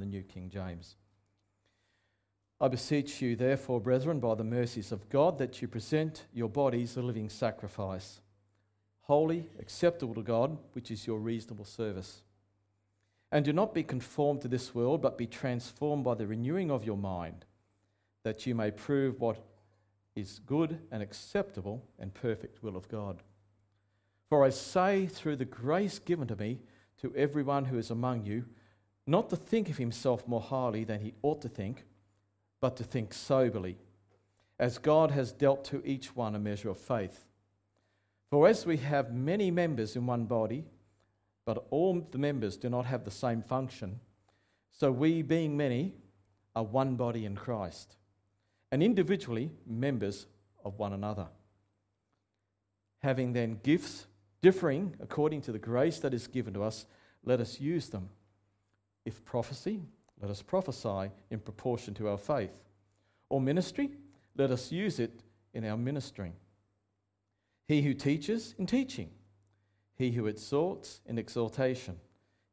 the New King James. I beseech you, therefore, brethren, by the mercies of God, that you present your bodies a living sacrifice, holy, acceptable to God, which is your reasonable service. And do not be conformed to this world, but be transformed by the renewing of your mind, that you may prove what is good and acceptable and perfect will of God. For I say, through the grace given to me, to everyone who is among you, not to think of himself more highly than he ought to think, but to think soberly, as God has dealt to each one a measure of faith. For as we have many members in one body, but all the members do not have the same function, so we, being many, are one body in Christ, and individually members of one another. Having then gifts differing according to the grace that is given to us, let us use them. If prophecy, let us prophesy in proportion to our faith. Or ministry, let us use it in our ministering. He who teaches, in teaching. He who exhorts, in exhortation.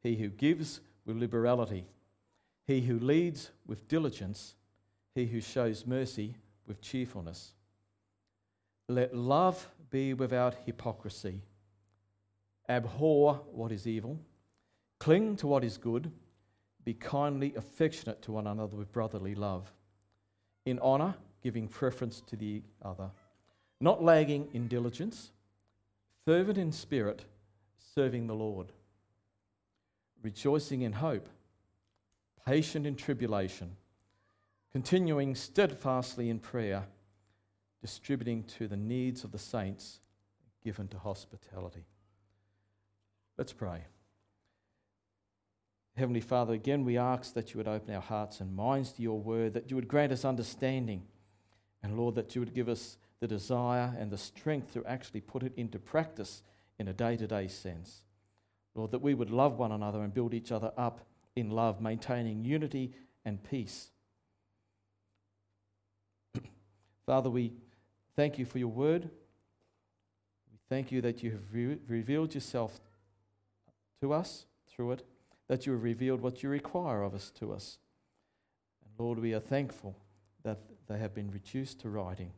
He who gives, with liberality. He who leads, with diligence. He who shows mercy, with cheerfulness. Let love be without hypocrisy. Abhor what is evil. Cling to what is good be kindly affectionate to one another with brotherly love. In honour, giving preference to the other. Not lagging in diligence. Fervent in spirit, serving the Lord. Rejoicing in hope. Patient in tribulation. Continuing steadfastly in prayer. Distributing to the needs of the saints, given to hospitality. Let's pray. Heavenly Father, again we ask that you would open our hearts and minds to your word, that you would grant us understanding, and Lord, that you would give us the desire and the strength to actually put it into practice in a day to day sense. Lord, that we would love one another and build each other up in love, maintaining unity and peace. Father, we thank you for your word. We thank you that you have re- revealed yourself to us through it that you have revealed what you require of us to us. And Lord, we are thankful that they have been reduced to writing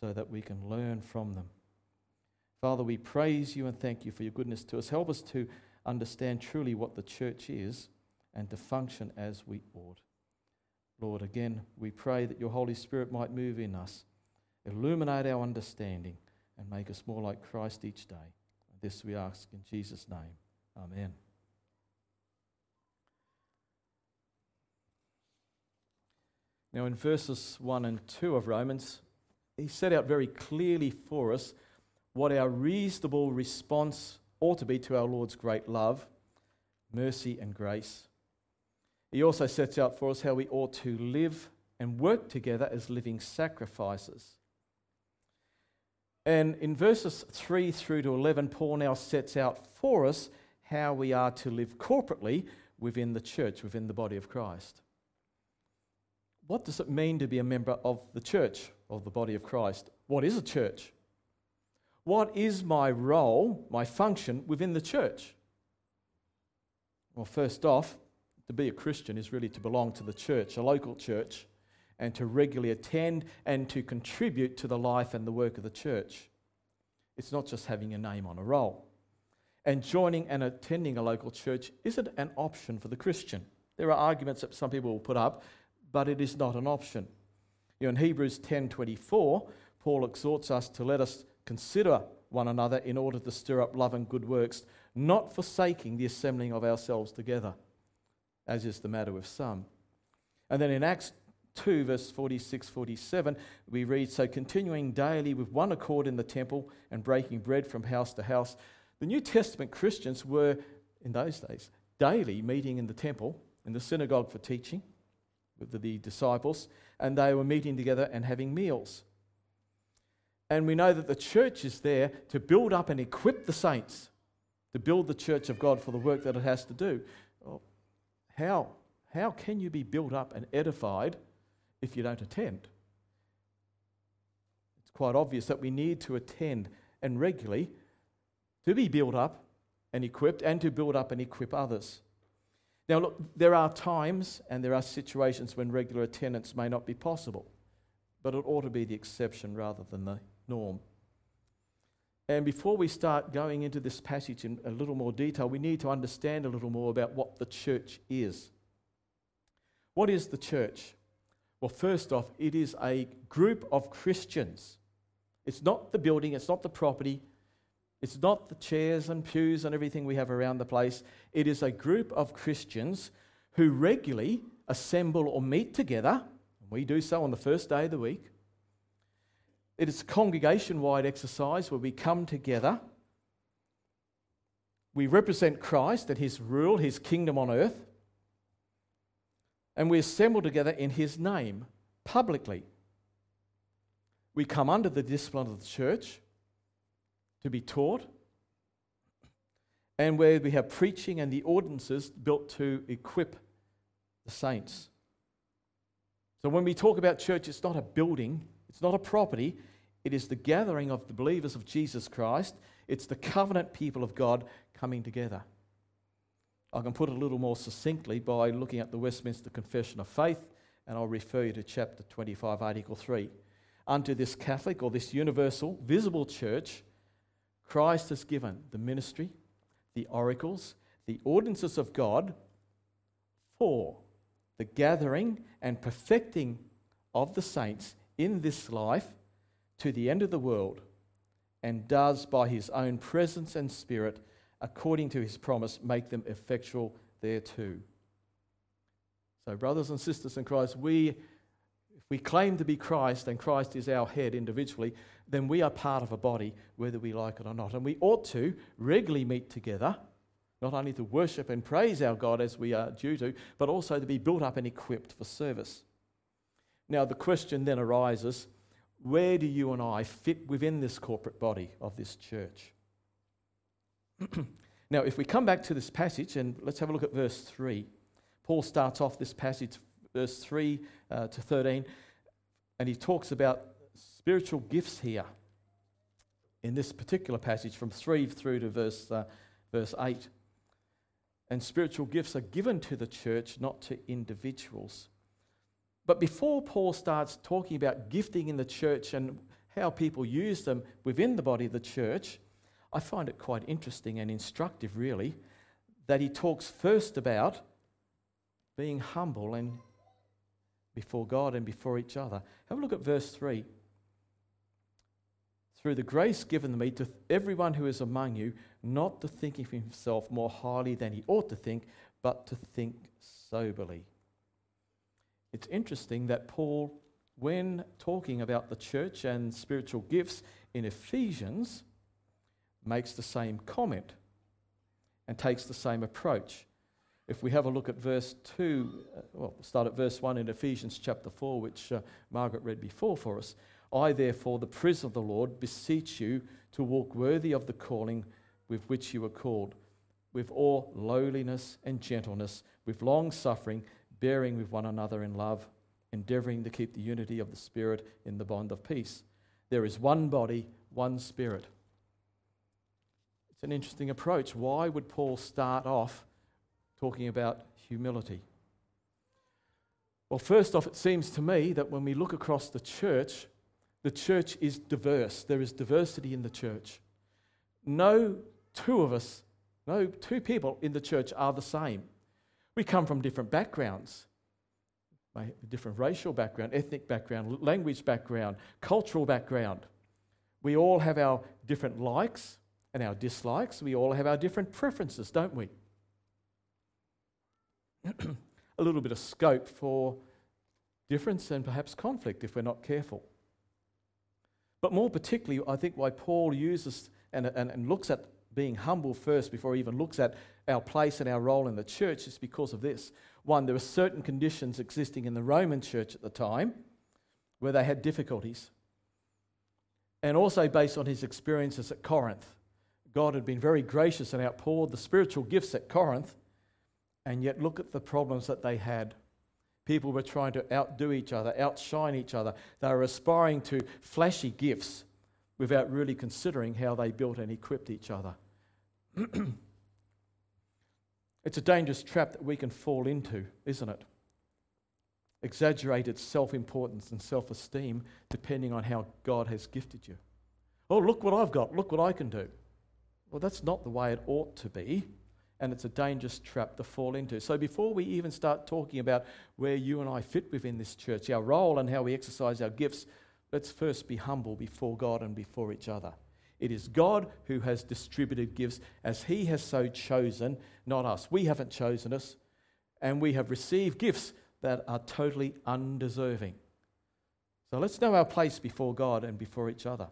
so that we can learn from them. Father, we praise you and thank you for your goodness to us. Help us to understand truly what the church is and to function as we ought. Lord, again, we pray that your Holy Spirit might move in us, illuminate our understanding, and make us more like Christ each day. This we ask in Jesus' name. Amen. Now, in verses 1 and 2 of Romans, he set out very clearly for us what our reasonable response ought to be to our Lord's great love, mercy, and grace. He also sets out for us how we ought to live and work together as living sacrifices. And in verses 3 through to 11, Paul now sets out for us how we are to live corporately within the church, within the body of Christ what does it mean to be a member of the church, of the body of Christ? What is a church? What is my role, my function within the church? Well, first off, to be a Christian is really to belong to the church, a local church, and to regularly attend and to contribute to the life and the work of the church. It's not just having a name on a roll. And joining and attending a local church isn't an option for the Christian. There are arguments that some people will put up but it is not an option. You know, in Hebrews 10:24, Paul exhorts us to let us consider one another in order to stir up love and good works, not forsaking the assembling of ourselves together, as is the matter with some. And then in Acts 2, verse 46 47, we read, So continuing daily with one accord in the temple and breaking bread from house to house. The New Testament Christians were, in those days, daily meeting in the temple, in the synagogue for teaching, with the disciples, and they were meeting together and having meals. And we know that the church is there to build up and equip the saints, to build the church of God for the work that it has to do. How? How can you be built up and edified if you don't attend? It's quite obvious that we need to attend and regularly to be built up and equipped and to build up and equip others. Now, look, there are times and there are situations when regular attendance may not be possible, but it ought to be the exception rather than the norm. And before we start going into this passage in a little more detail, we need to understand a little more about what the church is. What is the church? Well, first off, it is a group of Christians. It's not the building, it's not the property, it's not the chairs and pews and everything we have around the place. It is a group of Christians who regularly assemble or meet together. We do so on the first day of the week. It is a congregation wide exercise where we come together. We represent Christ and his rule, his kingdom on earth. And we assemble together in his name publicly. We come under the discipline of the church to be taught, and where we have preaching and the ordinances built to equip the saints. So when we talk about church, it's not a building, it's not a property, it is the gathering of the believers of Jesus Christ, it's the covenant people of God coming together. I can put it a little more succinctly by looking at the Westminster Confession of Faith, and I'll refer you to chapter 25, Article 3. Unto this Catholic or this universal, visible church, Christ has given the ministry, the oracles, the ordinances of God for the gathering and perfecting of the saints in this life to the end of the world, and does by his own presence and spirit, according to his promise, make them effectual thereto. So, brothers and sisters in Christ, we, if we claim to be Christ and Christ is our head individually, then we are part of a body, whether we like it or not. And we ought to regularly meet together, not only to worship and praise our God as we are due to, but also to be built up and equipped for service. Now, the question then arises where do you and I fit within this corporate body of this church? now, if we come back to this passage and let's have a look at verse 3. Paul starts off this passage, verse 3 uh, to 13, and he talks about spiritual gifts here in this particular passage from 3 through to verse, uh, verse 8. And spiritual gifts are given to the church, not to individuals. But before Paul starts talking about gifting in the church and how people use them within the body of the church, I find it quite interesting and instructive, really, that he talks first about being humble and before God and before each other. Have a look at verse 3 through the grace given me to everyone who is among you, not to think of himself more highly than he ought to think, but to think soberly. It's interesting that Paul, when talking about the church and spiritual gifts in Ephesians, makes the same comment and takes the same approach. If we have a look at verse 2, uh, well, start at verse 1 in Ephesians chapter 4, which uh, Margaret read before for us. I, therefore, the prisoner of the Lord, beseech you to walk worthy of the calling with which you were called, with all lowliness and gentleness, with long suffering, bearing with one another in love, endeavoring to keep the unity of the Spirit in the bond of peace. There is one body, one Spirit. It's an interesting approach. Why would Paul start off talking about humility? Well, first off, it seems to me that when we look across the church, the church is diverse. There is diversity in the church. No two of us, no two people in the church are the same. We come from different backgrounds different racial background, ethnic background, language background, cultural background. We all have our different likes and our dislikes. We all have our different preferences, don't we? A little bit of scope for difference and perhaps conflict if we're not careful. But more particularly, I think why Paul uses and, and, and looks at being humble first before he even looks at our place and our role in the church is because of this. One, there were certain conditions existing in the Roman church at the time where they had difficulties. And also based on his experiences at Corinth. God had been very gracious and outpoured the spiritual gifts at Corinth, and yet look at the problems that they had. People were trying to outdo each other, outshine each other. They were aspiring to flashy gifts without really considering how they built and equipped each other. It's a dangerous trap that we can fall into, isn't it? Exaggerated self importance and self esteem depending on how God has gifted you. Oh, look what I've got. Look what I can do. Well, that's not the way it ought to be, and it's a dangerous trap to fall into. So, before we even start talking about where you and I fit within this church, our role and how we exercise our gifts, let's first be humble before God and before each other. It is God who has distributed gifts as He has so chosen, not us. We haven't chosen us, and we have received gifts that are totally undeserving. So let's know our place before God and before each other.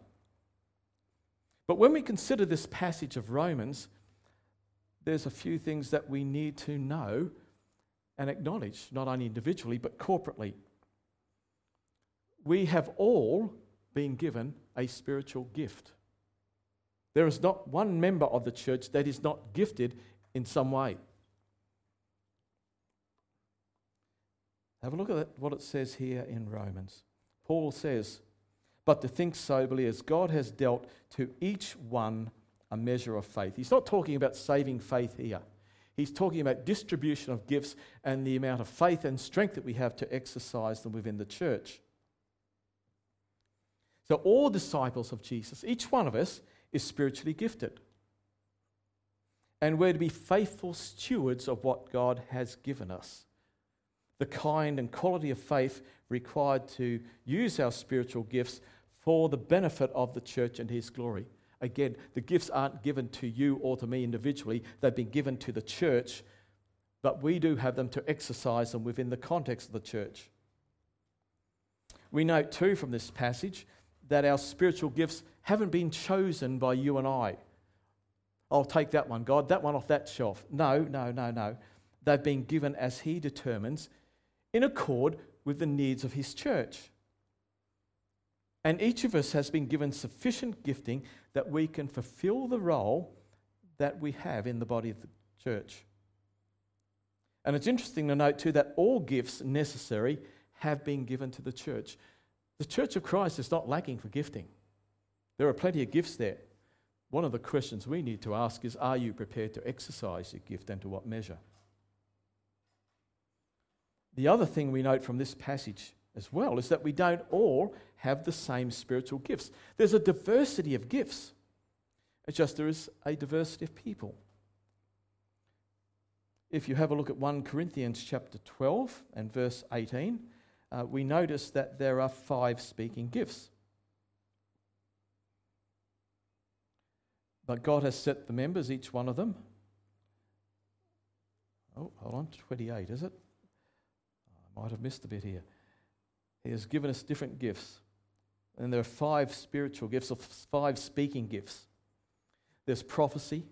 But when we consider this passage of Romans, there's a few things that we need to know and acknowledge, not only individually, but corporately. We have all been given a spiritual gift. There is not one member of the church that is not gifted in some way. Have a look at what it says here in Romans. Paul says, But to think soberly as God has dealt to each one a measure of faith. He's not talking about saving faith here. He's talking about distribution of gifts and the amount of faith and strength that we have to exercise them within the church. So, all disciples of Jesus, each one of us, is spiritually gifted. And we're to be faithful stewards of what God has given us. The kind and quality of faith required to use our spiritual gifts for the benefit of the church and His glory. Again, the gifts aren't given to you or to me individually, they've been given to the church, but we do have them to exercise them within the context of the church. We note too from this passage that our spiritual gifts haven't been chosen by you and I. I'll take that one, God, that one off that shelf. No, no, no, no. They've been given as He determines in accord with the needs of His church. And each of us has been given sufficient gifting that we can fulfill the role that we have in the body of the church. And it's interesting to note, too, that all gifts necessary have been given to the church. The church of Christ is not lacking for gifting. There are plenty of gifts there. One of the questions we need to ask is Are you prepared to exercise your gift and to what measure? The other thing we note from this passage as well is that we don't all have the same spiritual gifts. There's a diversity of gifts, it's just there is a diversity of people. If you have a look at 1 Corinthians chapter 12 and verse 18, uh, we notice that there are five speaking gifts. But God has set the members, each one of them. Oh, hold on, 28, is it? I might have missed a bit here. He has given us different gifts. And there are five spiritual gifts, or five speaking gifts. There's prophecy,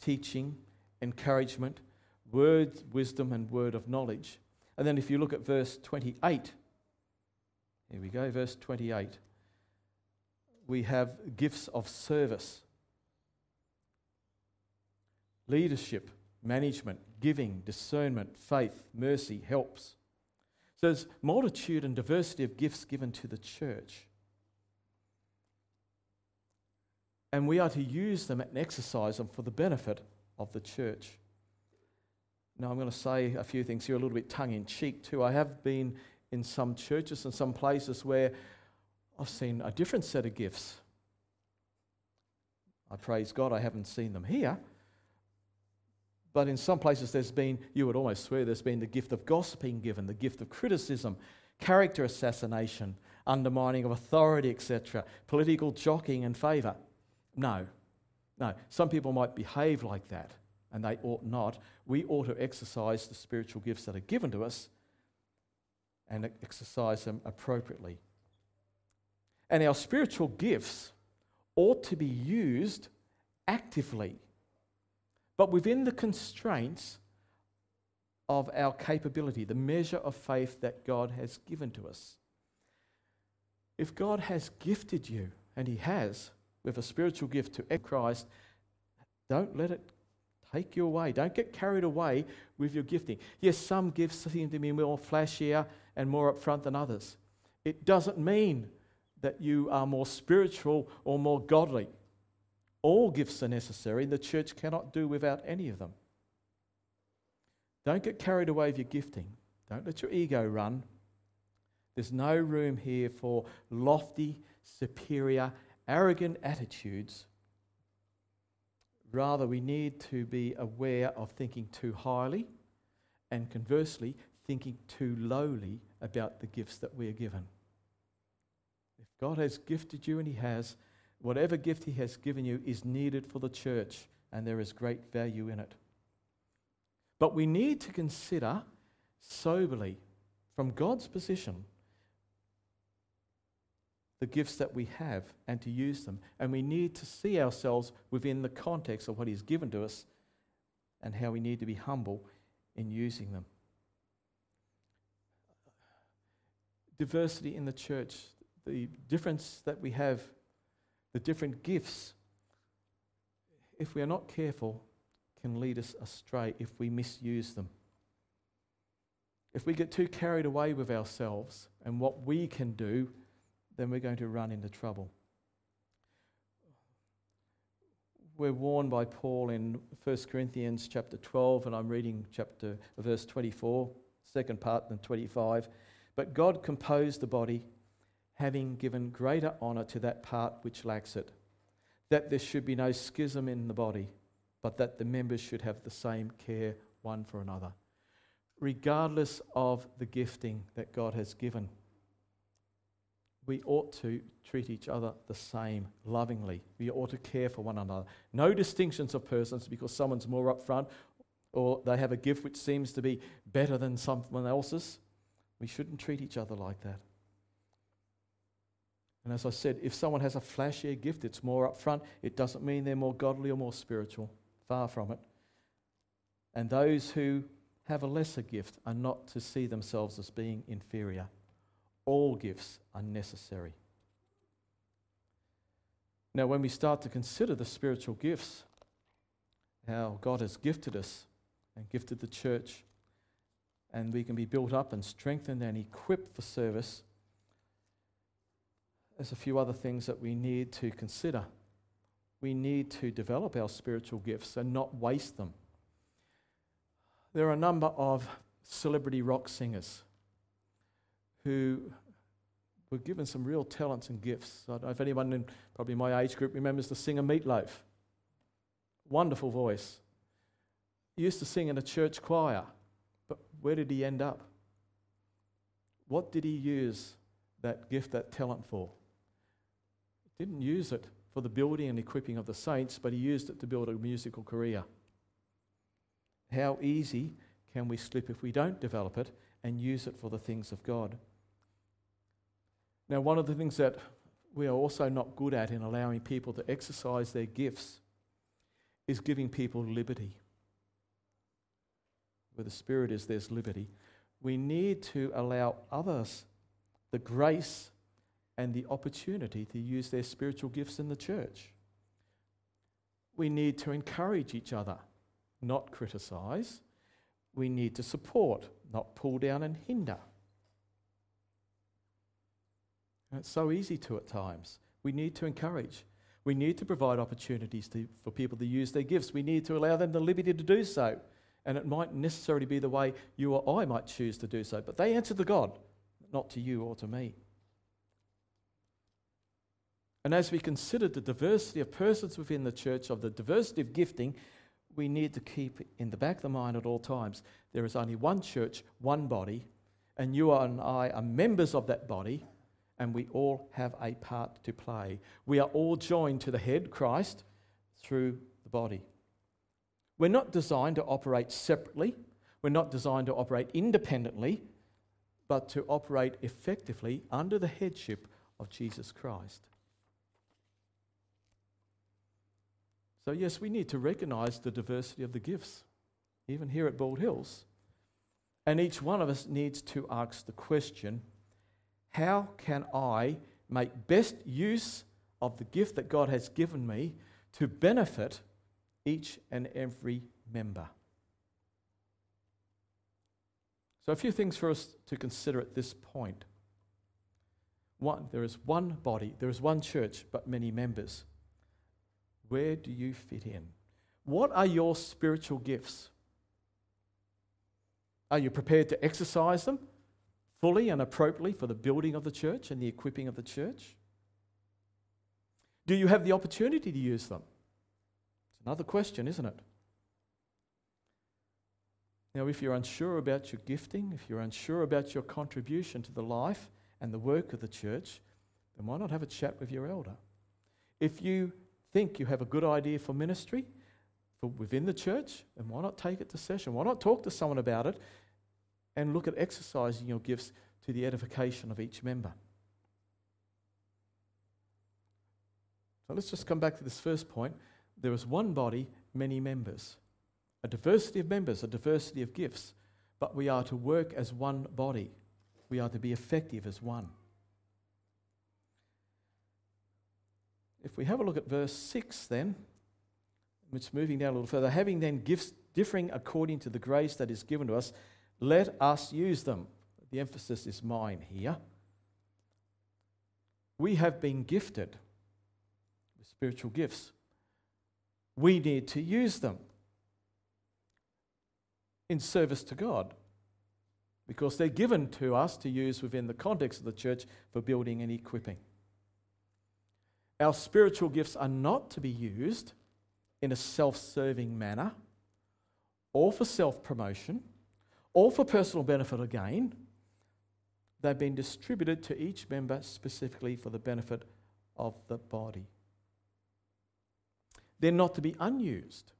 teaching, encouragement, word, wisdom, and word of knowledge. And then if you look at verse 28, here we go, verse 28. We have gifts of service leadership, management, giving, discernment, faith, mercy, helps. There's multitude and diversity of gifts given to the church. And we are to use them and exercise them for the benefit of the church. Now, I'm going to say a few things here, a little bit tongue in cheek too. I have been in some churches and some places where I've seen a different set of gifts. I praise God I haven't seen them here, but in some places, there's been, you would almost swear, there's been the gift of gossiping given, the gift of criticism, character assassination, undermining of authority, etc., political jockeying and favour. No, no. Some people might behave like that, and they ought not. We ought to exercise the spiritual gifts that are given to us and exercise them appropriately. And our spiritual gifts ought to be used actively but within the constraints of our capability, the measure of faith that God has given to us. If God has gifted you, and He has, with a spiritual gift to Christ, don't let it take you away. Don't get carried away with your gifting. Yes, some gifts seem to be more flashier and more upfront than others. It doesn't mean that you are more spiritual or more godly. All gifts are necessary. The church cannot do without any of them. Don't get carried away with your gifting. Don't let your ego run. There's no room here for lofty, superior, arrogant attitudes. Rather, we need to be aware of thinking too highly and conversely, thinking too lowly about the gifts that we are given. If God has gifted you, and He has, whatever gift He has given you is needed for the church, and there is great value in it. But we need to consider soberly, from God's position, the gifts that we have and to use them. And we need to see ourselves within the context of what He's given to us and how we need to be humble in using them. Diversity in the church, the difference that we have, the different gifts, if we are not careful, can lead us astray if we misuse them. If we get too carried away with ourselves and what we can do, then we're going to run into trouble. We're warned by Paul in 1 Corinthians chapter 12, and I'm reading chapter verse 24, second part than 25. But God composed the body, having given greater honour to that part which lacks it, that there should be no schism in the body, but that the members should have the same care one for another, regardless of the gifting that God has given we ought to treat each other the same, lovingly. We ought to care for one another. No distinctions of persons because someone's more up front or they have a gift which seems to be better than someone else's. We shouldn't treat each other like that. And as I said, if someone has a flashier gift, it's more up front. It doesn't mean they're more godly or more spiritual. Far from it. And those who have a lesser gift are not to see themselves as being inferior. All gifts are necessary. Now, when we start to consider the spiritual gifts, how God has gifted us and gifted the church, and we can be built up and strengthened and equipped for service, there's a few other things that we need to consider. We need to develop our spiritual gifts and not waste them. There are a number of celebrity rock singers who were given some real talents and gifts. I don't know if anyone in probably my age group remembers the singer Meatloaf. Wonderful voice. He used to sing in a church choir, but where did he end up? What did he use that gift, that talent for? Didn't use it for the building and equipping of the saints, but he used it to build a musical career. How easy can we slip if we don't develop it and use it for the things of God? Now, one of the things that we are also not good at in allowing people to exercise their gifts is giving people liberty. Where the Spirit is, there's liberty. We need to allow others the grace and the opportunity to use their spiritual gifts in the church. We need to encourage each other, not criticize. We need to support, not pull down and hinder. And it's so easy to at times. We need to encourage. We need to provide opportunities to, for people to use their gifts. We need to allow them the liberty to do so. And it might necessarily be the way you or I might choose to do so. But they answer to God, not to you or to me. And as we consider the diversity of persons within the church, of the diversity of gifting, we need to keep in the back of the mind at all times there is only one church, one body, and you and I are members of that body and we all have a part to play. We are all joined to the head, Christ, through the body. We're not designed to operate separately, we're not designed to operate independently, but to operate effectively under the headship of Jesus Christ. So, yes, we need to recognize the diversity of the gifts, even here at Bald Hills. And each one of us needs to ask the question how can I make best use of the gift that God has given me to benefit each and every member? So, a few things for us to consider at this point. One, there is one body, there is one church, but many members. Where do you fit in? What are your spiritual gifts? Are you prepared to exercise them fully and appropriately for the building of the church and the equipping of the church? Do you have the opportunity to use them? It's another question, isn't it? Now, if you're unsure about your gifting, if you're unsure about your contribution to the life and the work of the church, then why not have a chat with your elder? If you think you have a good idea for ministry for within the church, then why not take it to session? Why not talk to someone about it and look at exercising your gifts to the edification of each member? So let's just come back to this first point. There is one body, many members a diversity of members, a diversity of gifts, but we are to work as one body. We are to be effective as one. If we have a look at verse 6, then, it's moving down a little further, having then gifts differing according to the grace that is given to us, let us use them. The emphasis is mine here. We have been gifted with spiritual gifts. We need to use them in service to God because they're given to us to use within the context of the church for building and equipping. Our spiritual gifts are not to be used in a self serving manner or for self promotion or for personal benefit or gain. They've been distributed to each member specifically for the benefit of the body. They're not to be unused.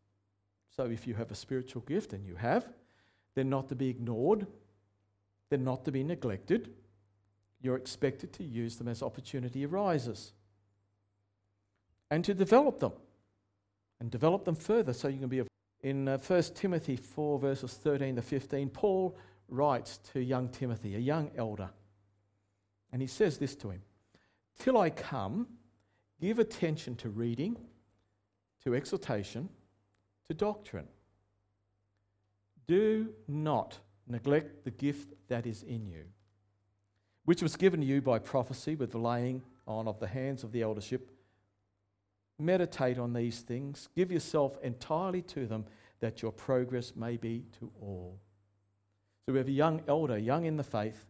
So if you have a spiritual gift, and you have, they're not to be ignored, they're not to be neglected. You're expected to use them as opportunity arises and to develop them and develop them further so you can be. A, in uh, 1 Timothy 4, verses 13 to 15, Paul writes to young Timothy, a young elder, and he says this to him Till I come, give attention to reading, to exhortation, to doctrine. Do not neglect the gift that is in you, which was given to you by prophecy with the laying on of the hands of the eldership. Meditate on these things, give yourself entirely to them, that your progress may be to all. So we have a young elder, young in the faith,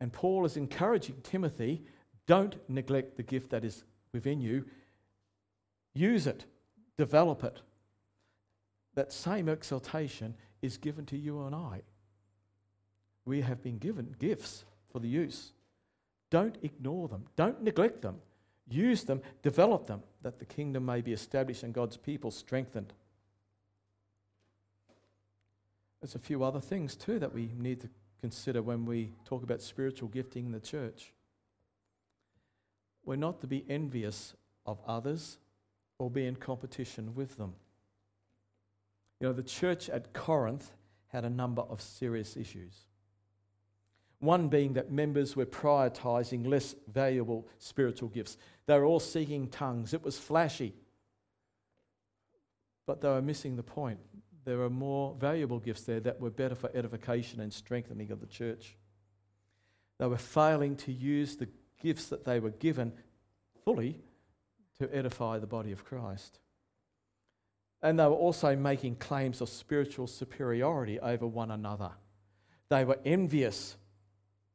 and Paul is encouraging Timothy don't neglect the gift that is within you, use it develop it. That same exaltation is given to you and I. We have been given gifts for the use. Don't ignore them, don't neglect them. Use them, develop them, that the kingdom may be established and God's people strengthened. There's a few other things too that we need to consider when we talk about spiritual gifting in the church. We're not to be envious of others or be in competition with them. You know, the church at Corinth had a number of serious issues. One being that members were prioritizing less valuable spiritual gifts. They were all seeking tongues, it was flashy. But they were missing the point. There were more valuable gifts there that were better for edification and strengthening of the church. They were failing to use the gifts that they were given fully to edify the body of Christ. And they were also making claims of spiritual superiority over one another. They were envious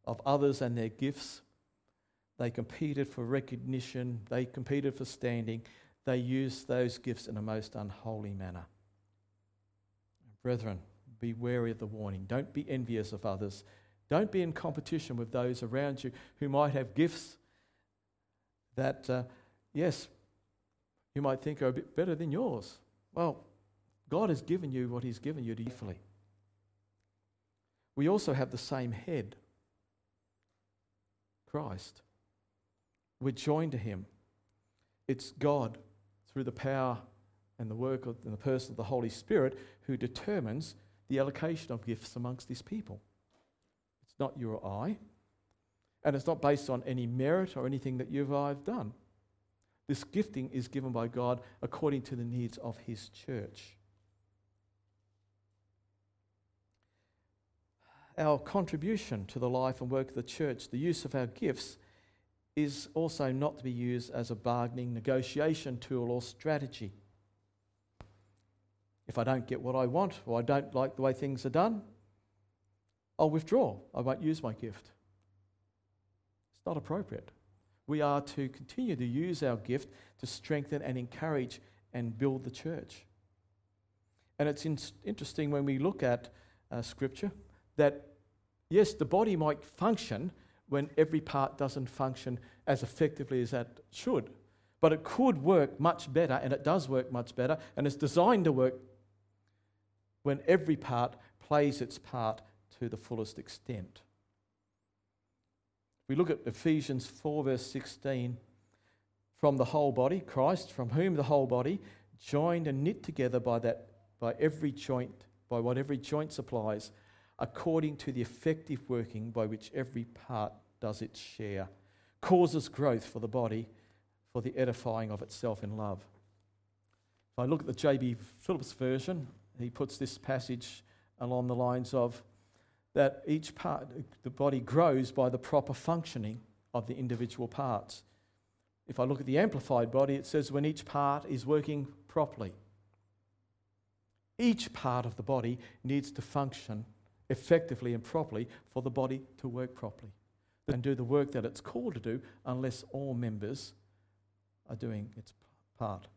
of others and their gifts. They competed for recognition, they competed for standing. They used those gifts in a most unholy manner. Brethren, be wary of the warning. Don't be envious of others. Don't be in competition with those around you who might have gifts that uh, yes, you might think are a bit better than yours. Well, God has given you what He's given you to. We also have the same head, Christ. We're joined to Him. It's God, through the power and the work of, and the person of the Holy Spirit, who determines the allocation of gifts amongst His people. It's not you or I, and it's not based on any merit or anything that you've I've done. This gifting is given by God according to the needs of His church. Our contribution to the life and work of the church, the use of our gifts, is also not to be used as a bargaining, negotiation tool or strategy. If I don't get what I want or I don't like the way things are done, I'll withdraw. I won't use my gift. It's not appropriate. We are to continue to use our gift to strengthen and encourage and build the church. And it's in- interesting when we look at uh, Scripture that, yes, the body might function when every part doesn't function as effectively as that should. But it could work much better, and it does work much better, and it's designed to work when every part plays its part to the fullest extent. We look at Ephesians 4, verse 16. From the whole body, Christ, from whom the whole body, joined and knit together by that by every joint, by what every joint supplies, according to the effective working by which every part does its share, causes growth for the body for the edifying of itself in love. If I look at the J.B. Phillips version, he puts this passage along the lines of that each part, the body grows by the proper functioning of the individual parts. If I look at the amplified body, it says when each part is working properly. Each part of the body needs to function effectively and properly for the body to work properly and do the work that it's called to do unless all members are doing its part.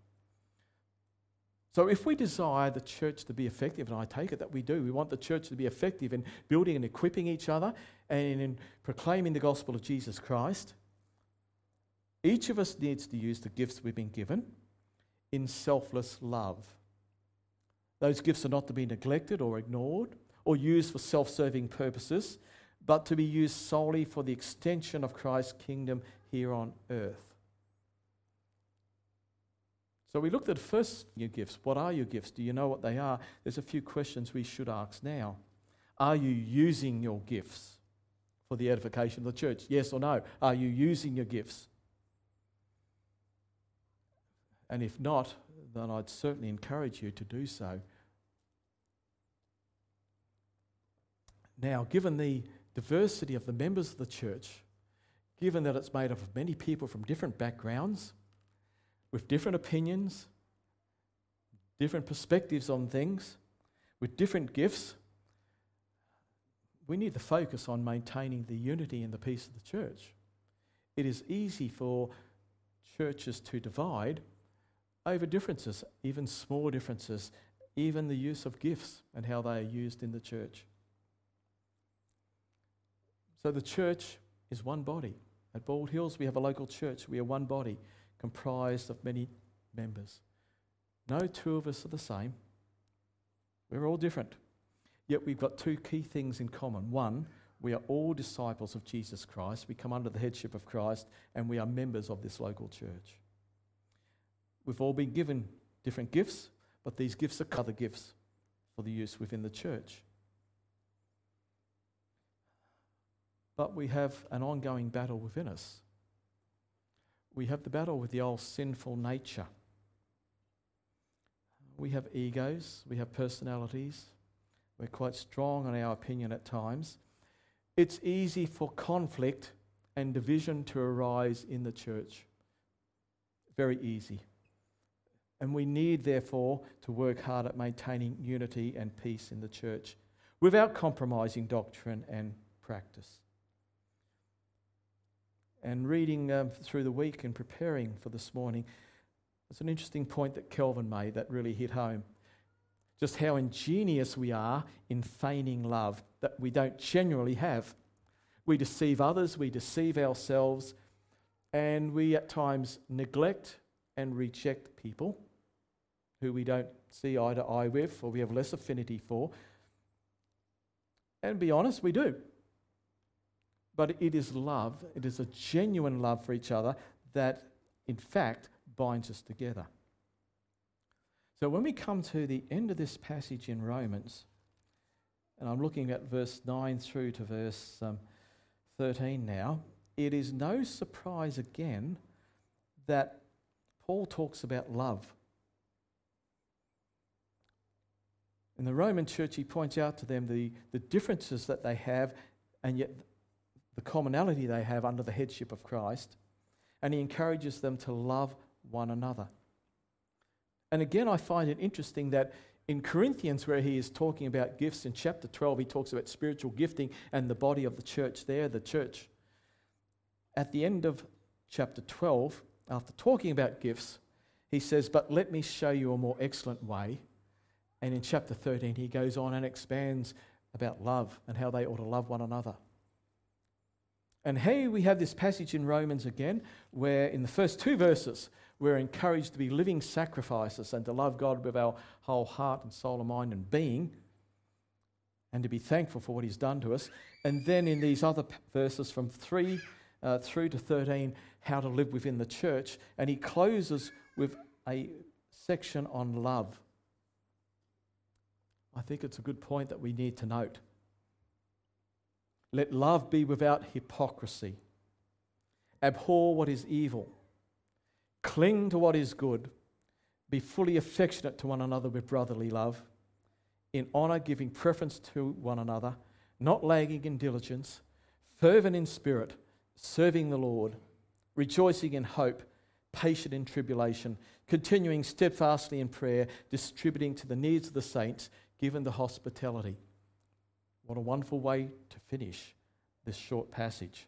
So, if we desire the church to be effective, and I take it that we do, we want the church to be effective in building and equipping each other and in proclaiming the gospel of Jesus Christ, each of us needs to use the gifts we've been given in selfless love. Those gifts are not to be neglected or ignored or used for self serving purposes, but to be used solely for the extension of Christ's kingdom here on earth. So we looked at first your gifts. What are your gifts? Do you know what they are? There's a few questions we should ask now. Are you using your gifts for the edification of the church? Yes or no? Are you using your gifts? And if not, then I'd certainly encourage you to do so. Now, given the diversity of the members of the church, given that it's made up of many people from different backgrounds, with different opinions, different perspectives on things, with different gifts, we need to focus on maintaining the unity and the peace of the church. It is easy for churches to divide over differences, even small differences, even the use of gifts and how they are used in the church. So the church is one body. At Bald Hills, we have a local church. We are one body comprised of many members. No two of us are the same. We're all different. Yet we've got two key things in common. One, we are all disciples of Jesus Christ. We come under the headship of Christ, and we are members of this local church. We've all been given different gifts, but these gifts are other gifts for the use within the church. But we have an ongoing battle within us we have the battle with the old sinful nature. We have egos, we have personalities, we're quite strong on our opinion at times. It's easy for conflict and division to arise in the church. Very easy. And we need, therefore, to work hard at maintaining unity and peace in the church without compromising doctrine and practice and reading um, through the week and preparing for this morning, it's an interesting point that Calvin made that really hit home. Just how ingenious we are in feigning love that we don't genuinely have. We deceive others, we deceive ourselves, and we at times neglect and reject people who we don't see eye to eye with or we have less affinity for. And be honest, we do but it is love, it is a genuine love for each other that, in fact, binds us together. So when we come to the end of this passage in Romans, and I'm looking at verse 9 through to verse um, 13 now, it is no surprise again that Paul talks about love. In the Roman church, he points out to them the, the differences that they have, and yet the commonality they have under the headship of Christ, and he encourages them to love one another. And again, I find it interesting that In Corinthians, where he is talking about gifts, in chapter 12, he talks about spiritual gifting and the body of the church there, the church. At the end of chapter 12, after talking about gifts, he says, But let me show you a more excellent way. And in chapter 13, he goes on and expands about love and how they ought to love one another. And here we have this passage in Romans again, where in the first two verses, we're encouraged to be living sacrifices and to love God with our whole heart and soul and mind and being, and to be thankful for what He's done to us. And then in these other verses from 3 uh, through to 13, how to live within the church. And he closes with a section on love. I think it's a good point that we need to note. Let love be without hypocrisy. Abhor what is evil. Cling to what is good. Be fully affectionate to one another with brotherly love. In honour, giving preference to one another, not lagging in diligence, fervent in spirit, serving the Lord, rejoicing in hope, patient in tribulation, continuing steadfastly in prayer, distributing to the needs of the saints, given the hospitality. What a wonderful way to finish this short passage.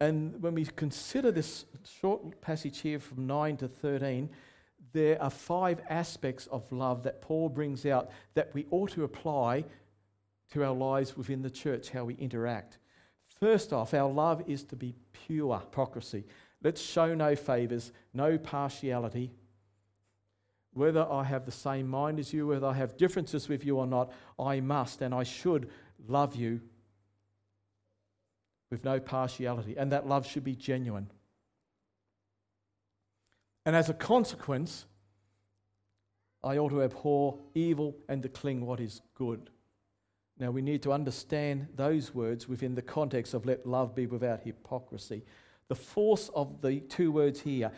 And when we consider this short passage here from 9 to 13, there are five aspects of love that Paul brings out that we ought to apply to our lives within the church, how we interact. First off, our love is to be pure hypocrisy. Let's show no favours, no partiality, whether I have the same mind as you, whether I have differences with you or not, I must and I should love you with no partiality. And that love should be genuine. And as a consequence, I ought to abhor evil and to cling what is good. Now, we need to understand those words within the context of let love be without hypocrisy. The force of the two words here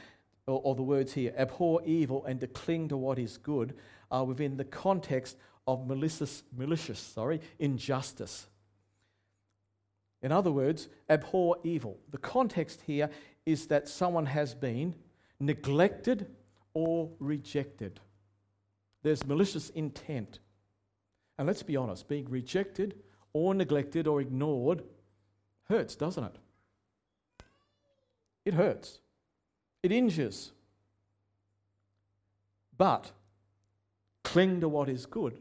or, or the words here, abhor evil and to cling to what is good, are within the context of malicious, malicious sorry, injustice. In other words, abhor evil. The context here is that someone has been neglected or rejected. There's malicious intent. And let's be honest, being rejected or neglected or ignored hurts, doesn't it? It hurts it injures. But cling to what is good.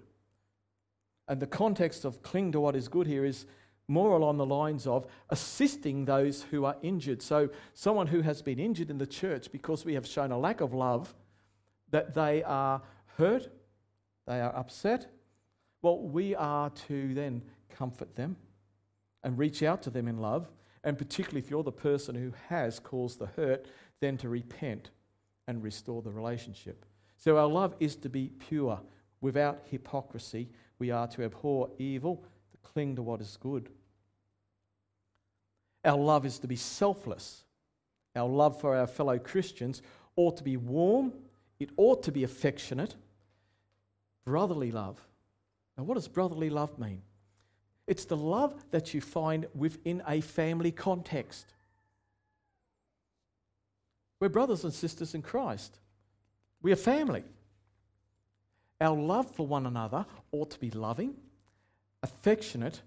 And the context of cling to what is good here is more along the lines of assisting those who are injured. So, someone who has been injured in the church because we have shown a lack of love, that they are hurt, they are upset, well, we are to then comfort them and reach out to them in love. And particularly if you're the person who has caused the hurt, then to repent and restore the relationship. So our love is to be pure, without hypocrisy. We are to abhor evil, to cling to what is good. Our love is to be selfless. Our love for our fellow Christians ought to be warm, it ought to be affectionate. Brotherly love. Now, what does brotherly love mean? It's the love that you find within a family context. We're brothers and sisters in Christ. We are family. Our love for one another ought to be loving, affectionate,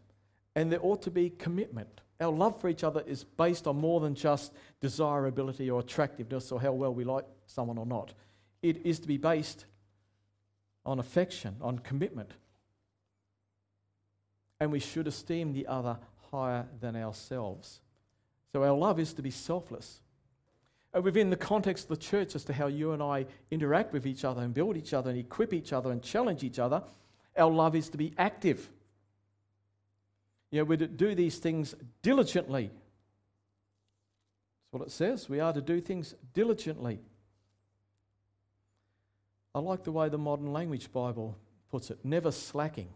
and there ought to be commitment. Our love for each other is based on more than just desirability or attractiveness or how well we like someone or not. It is to be based on affection, on commitment. And we should esteem the other higher than ourselves. So our love is to be selfless. Uh, within the context of the church as to how you and I interact with each other and build each other and equip each other and challenge each other, our love is to be active. You know, we're to do these things diligently. That's what it says. We are to do things diligently. I like the way the modern language Bible puts it never slacking.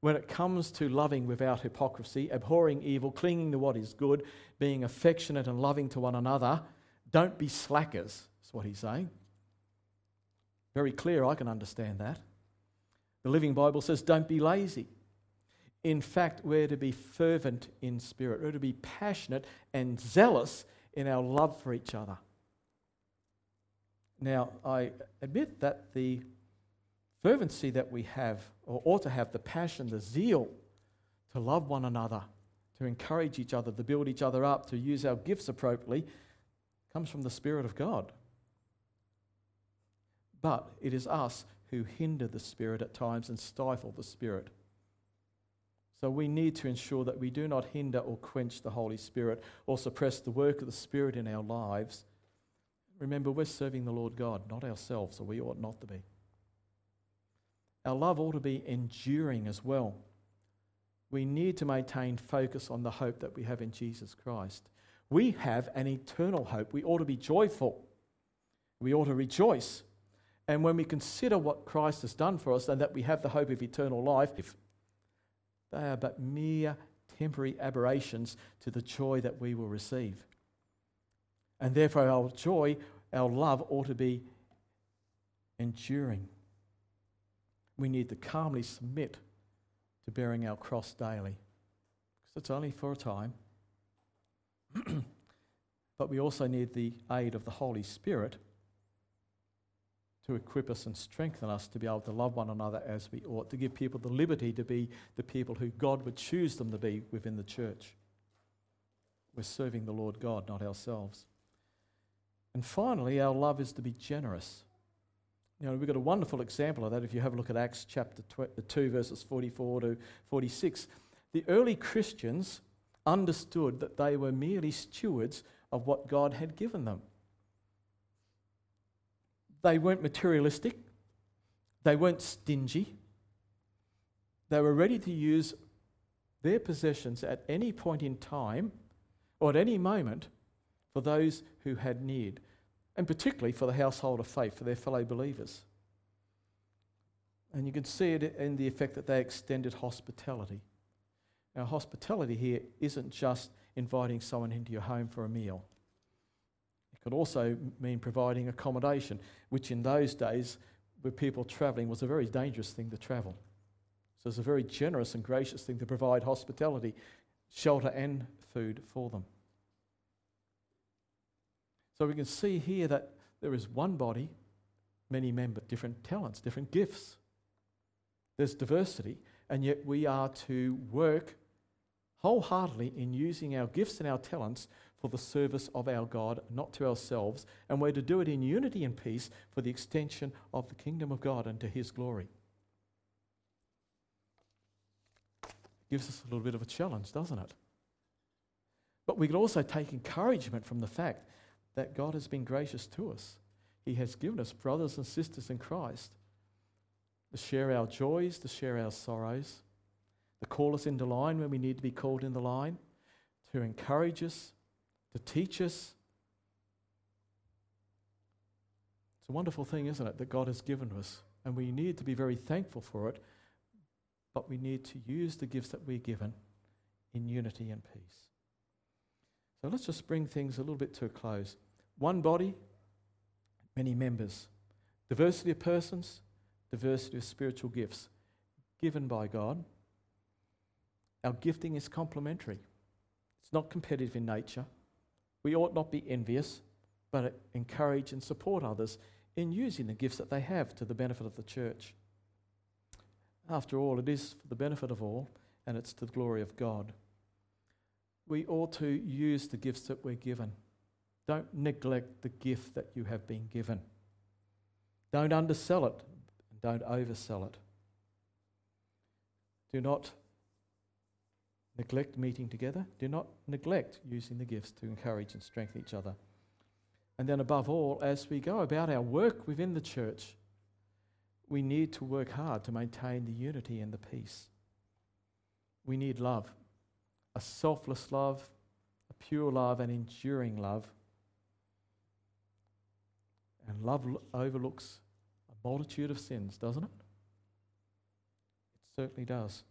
When it comes to loving without hypocrisy, abhorring evil, clinging to what is good, being affectionate and loving to one another, don't be slackers, is what he's saying. Very clear, I can understand that. The Living Bible says, don't be lazy. In fact, we're to be fervent in spirit, we're to be passionate and zealous in our love for each other. Now, I admit that the fervency that we have, or ought to have, the passion, the zeal to love one another, to encourage each other, to build each other up, to use our gifts appropriately, comes from the Spirit of God. But it is us who hinder the Spirit at times and stifle the Spirit. So we need to ensure that we do not hinder or quench the Holy Spirit or suppress the work of the Spirit in our lives. Remember, we're serving the Lord God, not ourselves, or we ought not to be. Our love ought to be enduring as well. We need to maintain focus on the hope that we have in Jesus Christ. We have an eternal hope. We ought to be joyful. We ought to rejoice. And when we consider what Christ has done for us and that we have the hope of eternal life, they are but mere temporary aberrations to the joy that we will receive. And therefore, our joy, our love ought to be enduring. We need to calmly submit to bearing our cross daily. Because it's only for a time. but we also need the aid of the Holy Spirit to equip us and strengthen us to be able to love one another as we ought, to give people the liberty to be the people who God would choose them to be within the church. We're serving the Lord God, not ourselves. And finally, our love is to be generous. You know, we've got a wonderful example of that if you have a look at Acts chapter uh, 2, verses 44 to 46. The early Christians understood that they were merely stewards of what God had given them. They weren't materialistic, they weren't stingy. They were ready to use their possessions at any point in time or at any moment for those who had need, and particularly for the household of faith, for their fellow believers. And you can see it in the effect that they extended hospitality. Now, hospitality here isn't just inviting someone into your home for a meal It could also mean providing accommodation, which in those days, with people travelling, was a very dangerous thing to travel. So it's a very generous and gracious thing to provide hospitality, shelter, and food for them. So we can see here that there is one body, many members, different talents, different gifts. There's diversity, and yet we are to work wholeheartedly in using our gifts and our talents for the service of our God, not to ourselves, and we're to do it in unity and peace for the extension of the kingdom of God and to His glory. Gives us a little bit of a challenge, doesn't it? But we can also take encouragement from the fact that God has been gracious to us. He has given us brothers and sisters in Christ to share our joys, to share our sorrows, to call us into line when we need to be called in the line, to encourage us, to teach us. It's a wonderful thing, isn't it, that God has given us. And we need to be very thankful for it, but we need to use the gifts that we're given in unity and peace. So let's just bring things a little bit to a close. One body, many members. Diversity of persons, diversity of spiritual gifts given by God. Our gifting is complementary, it's not competitive in nature. We ought not be envious, but encourage and support others in using the gifts that they have to the benefit of the church. After all, it is for the benefit of all, and it's to the glory of God. We ought to use the gifts that we're given. Don't neglect the gift that you have been given. Don't undersell it, don't oversell it. Do not neglect meeting together. Do not neglect using the gifts to encourage and strengthen each other. And then, above all, as we go about our work within the church, we need to work hard to maintain the unity and the peace. We need love a selfless love, a pure love, an enduring love. And love overlooks a multitude of sins, doesn't it? It certainly does.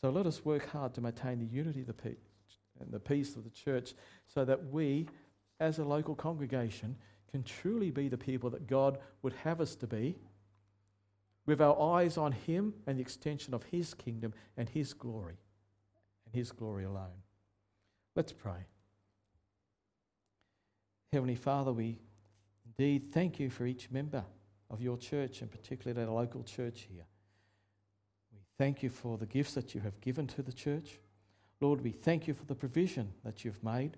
So let us work hard to maintain the unity of the peace and the peace of the church so that we, as a local congregation, can truly be the people that God would have us to be, with our eyes on Him and the extension of His kingdom and His glory, and His glory alone. Let's pray. Heavenly Father, we Indeed, thank you for each member of your church, and particularly our local church here. We thank you for the gifts that you have given to the church. Lord, we thank you for the provision that you've made.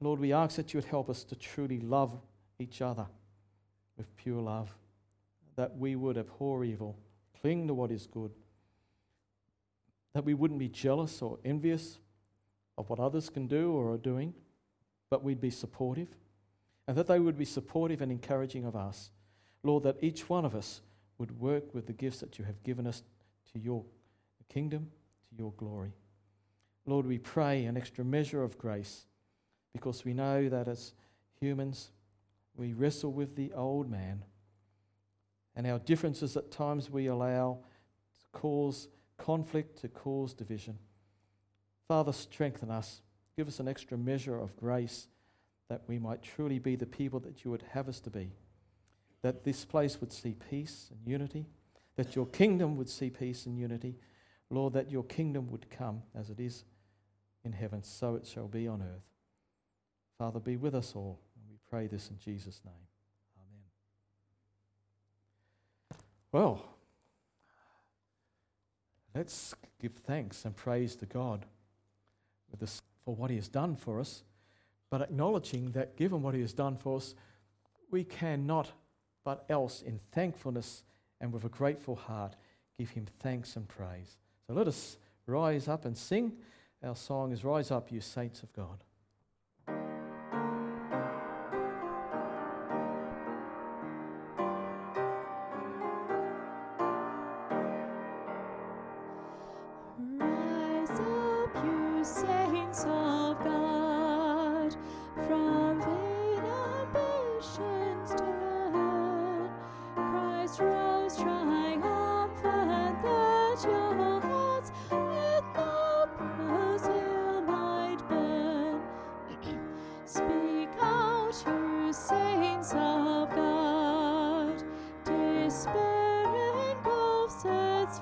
Lord, we ask that you would help us to truly love each other with pure love, that we would abhor evil, cling to what is good, that we wouldn't be jealous or envious of what others can do or are doing, but we'd be supportive, and that they would be supportive and encouraging of us. Lord, that each one of us would work with the gifts that you have given us to your kingdom, to your glory. Lord, we pray an extra measure of grace because we know that as humans, we wrestle with the old man. And our differences at times we allow to cause conflict, to cause division. Father, strengthen us. Give us an extra measure of grace that we might truly be the people that you would have us to be. That this place would see peace and unity. That your kingdom would see peace and unity. Lord, that your kingdom would come as it is in heaven, so it shall be on earth. Father, be with us all. And we pray this in Jesus' name. Amen. Well, let's give thanks and praise to God for what He has done for us, but acknowledging that given what He has done for us, we cannot but else in thankfulness and with a grateful heart give Him thanks and praise. So let us rise up and sing. Our song is Rise Up, You Saints of God.